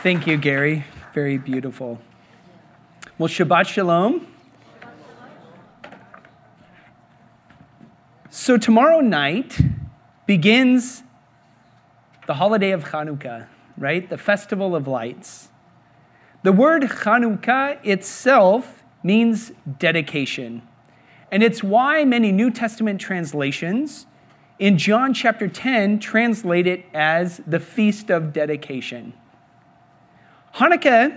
Thank you, Gary. Very beautiful. Well, Shabbat Shalom. So, tomorrow night begins the holiday of Hanukkah, right? The festival of lights. The word Hanukkah itself means dedication. And it's why many New Testament translations in John chapter 10 translate it as the Feast of Dedication. Hanukkah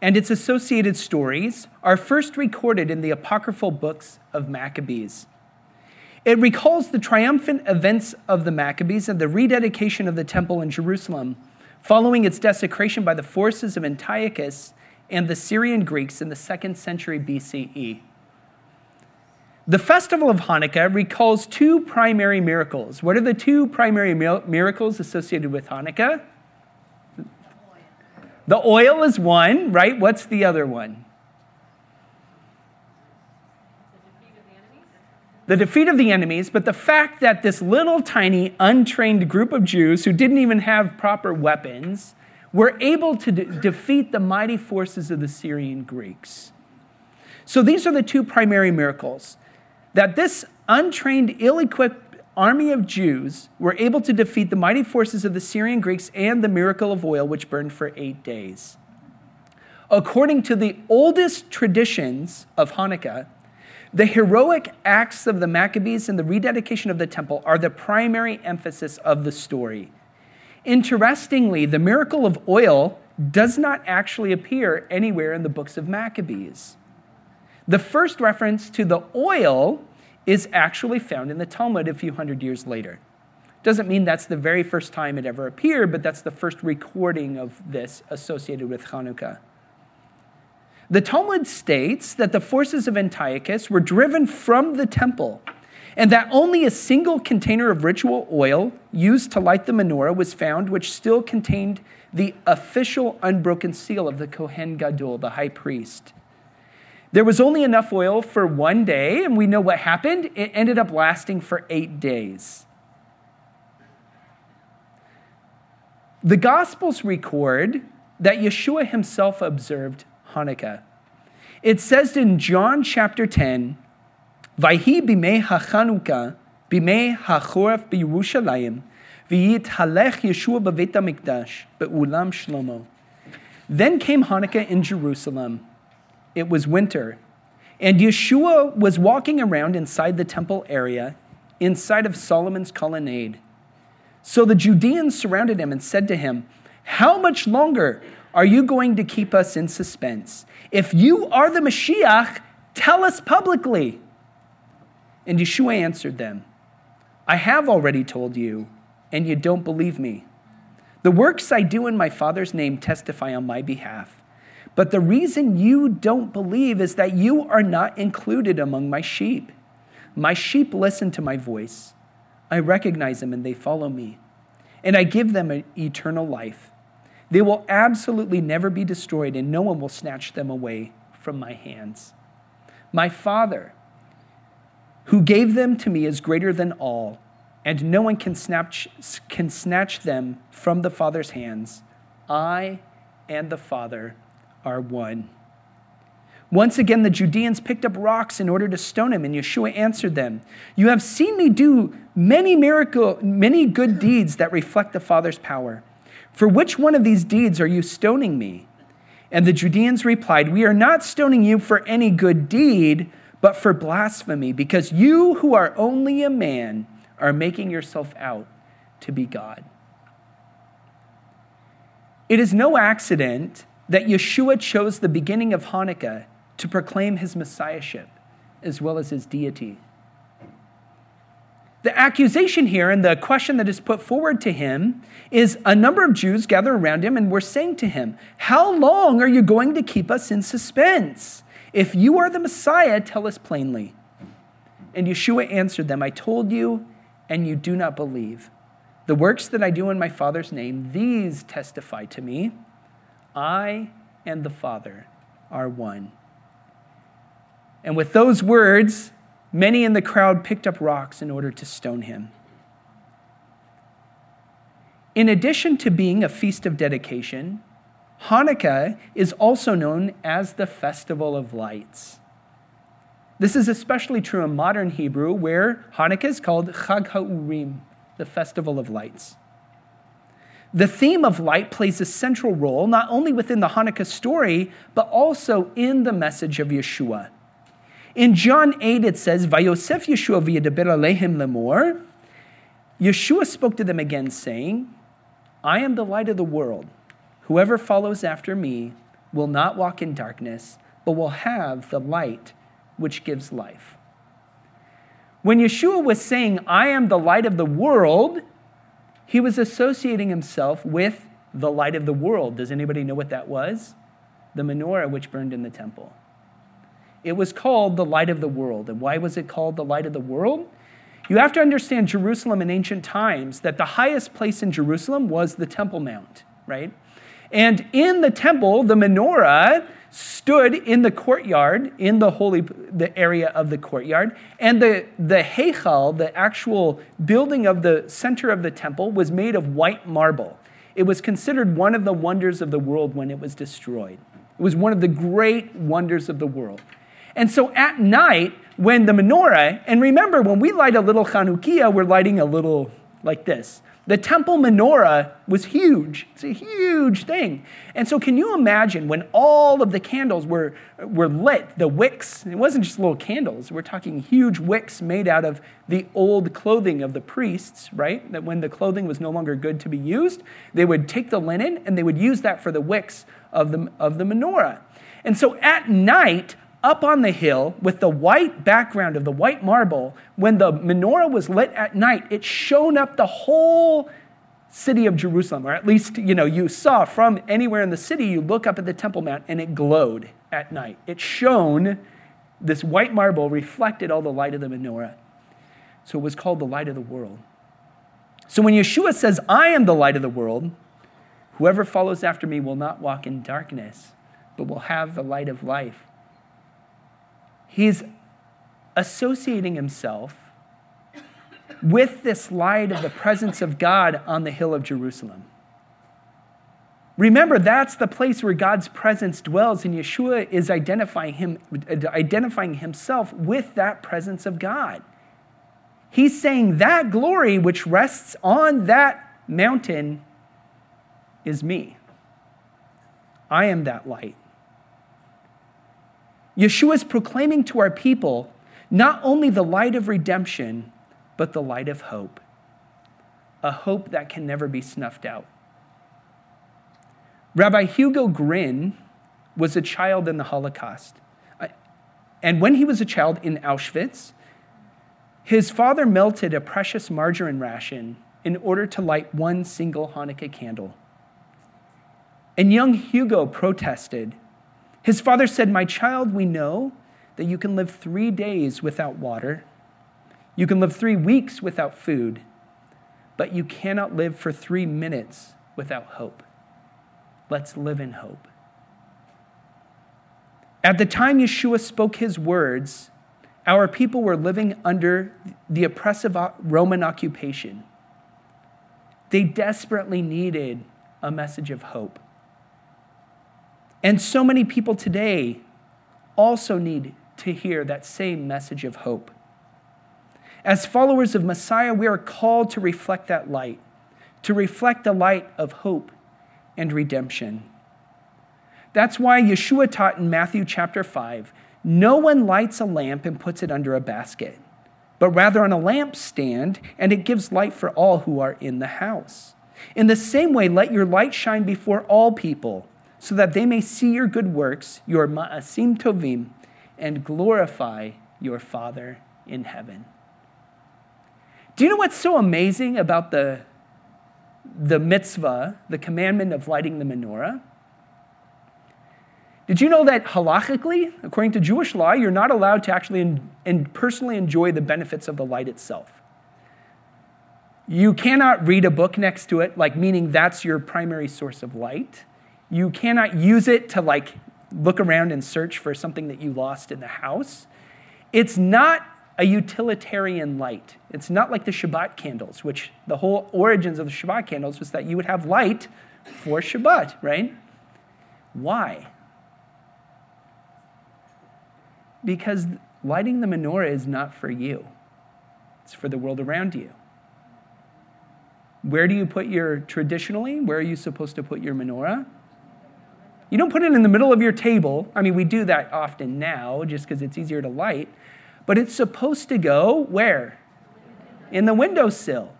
and its associated stories are first recorded in the apocryphal books of Maccabees. It recalls the triumphant events of the Maccabees and the rededication of the temple in Jerusalem, following its desecration by the forces of Antiochus and the Syrian Greeks in the second century BCE. The festival of Hanukkah recalls two primary miracles. What are the two primary miracles associated with Hanukkah? The oil is one, right? What's the other one? the defeat of the enemies, but the fact that this little tiny untrained group of Jews who didn't even have proper weapons were able to de- defeat the mighty forces of the Syrian Greeks. So these are the two primary miracles that this untrained, ill equipped army of Jews were able to defeat the mighty forces of the Syrian Greeks and the miracle of oil, which burned for eight days. According to the oldest traditions of Hanukkah, the heroic acts of the Maccabees and the rededication of the temple are the primary emphasis of the story. Interestingly, the miracle of oil does not actually appear anywhere in the books of Maccabees. The first reference to the oil is actually found in the Talmud a few hundred years later. Doesn't mean that's the very first time it ever appeared, but that's the first recording of this associated with Hanukkah. The Talmud states that the forces of Antiochus were driven from the temple and that only a single container of ritual oil used to light the menorah was found, which still contained the official unbroken seal of the Kohen Gadol, the high priest. There was only enough oil for one day, and we know what happened. It ended up lasting for eight days. The Gospels record that Yeshua himself observed Hanukkah. It says in John chapter 10, Vayhi bimei hachanukah, bimei hachoref b'Yerushalayim, Yeshua b'vet HaMikdash, be'ulam Shlomo. Then came Hanukkah in Jerusalem it was winter. And Yeshua was walking around inside the temple area, inside of Solomon's colonnade. So the Judeans surrounded him and said to him, How much longer are you going to keep us in suspense? If you are the Mashiach, tell us publicly. And Yeshua answered them, I have already told you, and you don't believe me. The works I do in my Father's name testify on my behalf. But the reason you don't believe is that you are not included among my sheep. My sheep listen to my voice. I recognize them and they follow me. And I give them an eternal life. They will absolutely never be destroyed, and no one will snatch them away from my hands. My Father, who gave them to me, is greater than all, and no one can snatch, can snatch them from the Father's hands. I and the Father are one. Once again, the Judeans picked up rocks in order to stone him, and Yeshua answered them, You have seen me do many miracle, many good deeds that reflect the Father's power. For which one of these deeds are you stoning me? And the Judeans replied, We are not stoning you for any good deed, but for blasphemy, because you who are only a man are making yourself out to be God. It is no accident that Yeshua chose the beginning of Hanukkah to proclaim his messiahship as well as his deity. The accusation here and the question that is put forward to him is a number of Jews gather around him and were saying to him, How long are you going to keep us in suspense? If you are the Messiah, tell us plainly. And Yeshua answered them, I told you, and you do not believe. The works that I do in my Father's name, these testify to me. I and the Father are one. And with those words, many in the crowd picked up rocks in order to stone him. In addition to being a feast of dedication, Hanukkah is also known as the Festival of Lights. This is especially true in modern Hebrew, where Hanukkah is called Chag HaUrim, the Festival of Lights. The theme of light plays a central role not only within the Hanukkah story, but also in the message of Yeshua. In John 8, it says, Vayosef Yeshua v'yedaber alehem lemor. Yeshua spoke to them again, saying, I am the light of the world. Whoever follows after me will not walk in darkness, but will have the light which gives life. When Yeshua was saying, I am the light of the world, he was associating himself with the light of the world. Does anybody know what that was? The menorah which burned in the temple. It was called the light of the world. And why was it called the light of the world? You have to understand Jerusalem in ancient times that the highest place in Jerusalem was the Temple Mount, right? And in the temple, the menorah stood in the courtyard, in the holy the area of the courtyard, and the, the heichal, the actual building of the center of the temple, was made of white marble. It was considered one of the wonders of the world when it was destroyed. It was one of the great wonders of the world. And so at night, when the menorah, and remember, when we light a little Chanukiah, we're lighting a little like this. The temple menorah was huge. It's a huge thing. And so, can you imagine when all of the candles were, were lit, the wicks? It wasn't just little candles. We're talking huge wicks made out of the old clothing of the priests, right? That when the clothing was no longer good to be used, they would take the linen and they would use that for the wicks of the, of the menorah. And so, at night, up on the hill with the white background of the white marble, when the menorah was lit at night, it shone up the whole city of Jerusalem, or at least, you know, you saw from anywhere in the city, you look up at the Temple Mount and it glowed at night. It shone, this white marble reflected all the light of the menorah. So it was called the light of the world. So when Yeshua says, I am the light of the world, whoever follows after me will not walk in darkness, but will have the light of life. He's associating himself with this light of the presence of God on the hill of Jerusalem. Remember, that's the place where God's presence dwells, and Yeshua is identifying, him, identifying himself with that presence of God. He's saying that glory which rests on that mountain is me. I am that light. Yeshua is proclaiming to our people not only the light of redemption, but the light of hope, a hope that can never be snuffed out. Rabbi Hugo Gryn was a child in the Holocaust. And when he was a child in Auschwitz, his father melted a precious margarine ration in order to light one single Hanukkah candle. And young Hugo protested his father said, My child, we know that you can live three days without water, you can live three weeks without food, but you cannot live for three minutes without hope. Let's live in hope. At the time Yeshua spoke his words, our people were living under the oppressive Roman occupation. They desperately needed a message of hope. And so many people today also need to hear that same message of hope. As followers of Messiah, we are called to reflect that light, to reflect the light of hope and redemption. That's why Yeshua taught in Matthew chapter 5 no one lights a lamp and puts it under a basket, but rather on a lampstand, and it gives light for all who are in the house. In the same way, let your light shine before all people so that they may see your good works, your ma'asim tovim, and glorify your Father in heaven. Do you know what's so amazing about the, the mitzvah, the commandment of lighting the menorah? Did you know that halachically, according to Jewish law, you're not allowed to actually in personally enjoy the benefits of the light itself? You cannot read a book next to it, like meaning that's your primary source of light. You cannot use it to like look around and search for something that you lost in the house. It's not a utilitarian light. It's not like the Shabbat candles, which the whole origins of the Shabbat candles was that you would have light for Shabbat, right? Why? Because lighting the menorah is not for you, it's for the world around you. Where do you put your, traditionally, where are you supposed to put your menorah? You don't put it in the middle of your table. I mean, we do that often now just because it's easier to light. But it's supposed to go where? In the windowsill.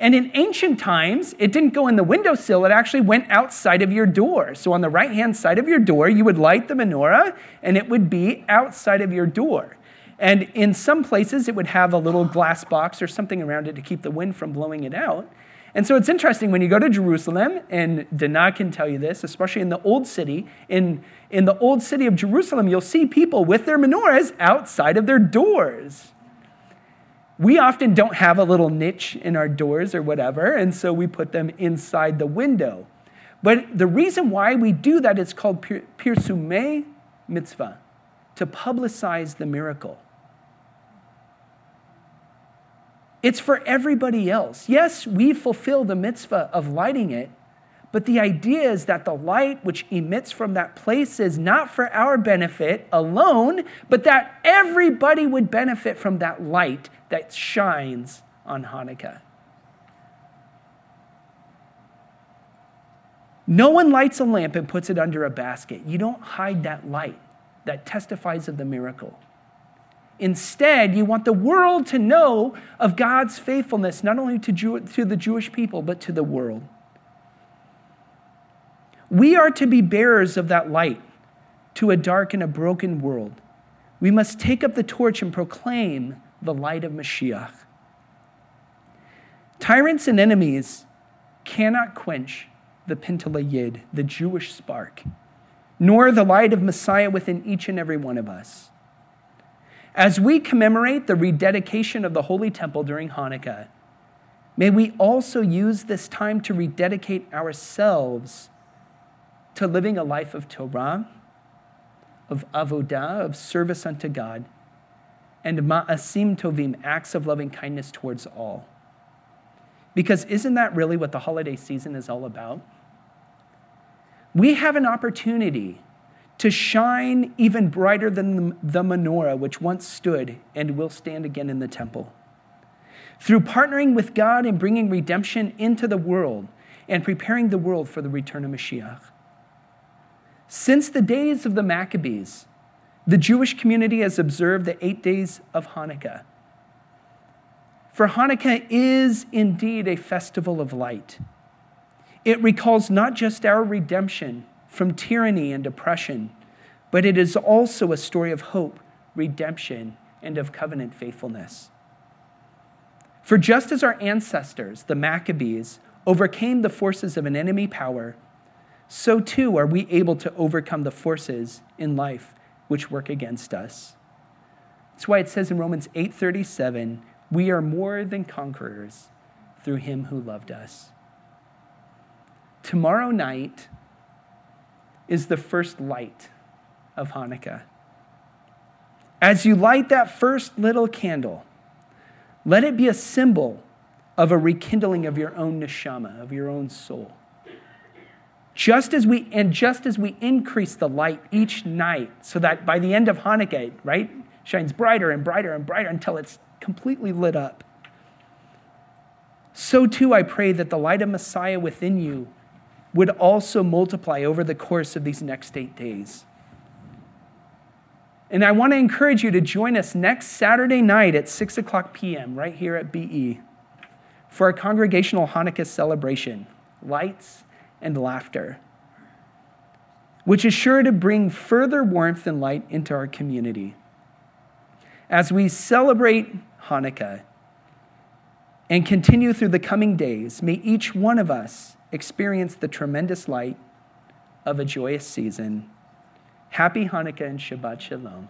And in ancient times, it didn't go in the windowsill, it actually went outside of your door. So on the right hand side of your door, you would light the menorah and it would be outside of your door. And in some places, it would have a little glass box or something around it to keep the wind from blowing it out. And so it's interesting when you go to Jerusalem, and Dana can tell you this, especially in the old city, in, in the old city of Jerusalem, you'll see people with their menorahs outside of their doors we often don't have a little niche in our doors or whatever, and so we put them inside the window. But the reason why we do that is called pirsume mitzvah, to publicize the miracle. It's for everybody else. Yes, we fulfill the mitzvah of lighting it, but the idea is that the light which emits from that place is not for our benefit alone, but that everybody would benefit from that light that shines on Hanukkah. No one lights a lamp and puts it under a basket. You don't hide that light that testifies of the miracle. Instead, you want the world to know of God's faithfulness, not only to, Jew- to the Jewish people, but to the world. We are to be bearers of that light to a dark and a broken world. We must take up the torch and proclaim the light of Mashiach. Tyrants and enemies cannot quench the Pintele Yid, the Jewish spark, nor the light of Messiah within each and every one of us. As we commemorate the rededication of the Holy Temple during Hanukkah, may we also use this time to rededicate ourselves to living a life of Torah, of avodah, of service unto God, and ma'asim tovim, acts of loving kindness towards all. Because isn't that really what the holiday season is all about? We have an opportunity to shine even brighter than the menorah which once stood and will stand again in the temple. Through partnering with God and bringing redemption into the world and preparing the world for the return of Mashiach. Since the days of the Maccabees, the Jewish community has observed the eight days of Hanukkah. For Hanukkah is indeed a festival of light. It recalls not just our redemption from tyranny and oppression, but it is also a story of hope, redemption, and of covenant faithfulness. For just as our ancestors, the Maccabees, overcame the forces of an enemy power so too are we able to overcome the forces in life which work against us. That's why it says in Romans 8:37, we are more than conquerors through him who loved us. Tomorrow night is the first light of Hanukkah. As you light that first little candle, let it be a symbol of a rekindling of your own neshama, of your own soul. Just as we and just as we increase the light each night, so that by the end of Hanukkah, right, shines brighter and brighter and brighter until it's completely lit up. So too I pray that the light of Messiah within you would also multiply over the course of these next eight days. And I want to encourage you to join us next Saturday night at 6 o'clock p.m., right here at BE, for a congregational Hanukkah celebration. Lights and laughter, which is sure to bring further warmth and light into our community. As we celebrate Hanukkah and continue through the coming days, may each one of us experience the tremendous light of a joyous season. Happy Hanukkah and Shabbat Shalom.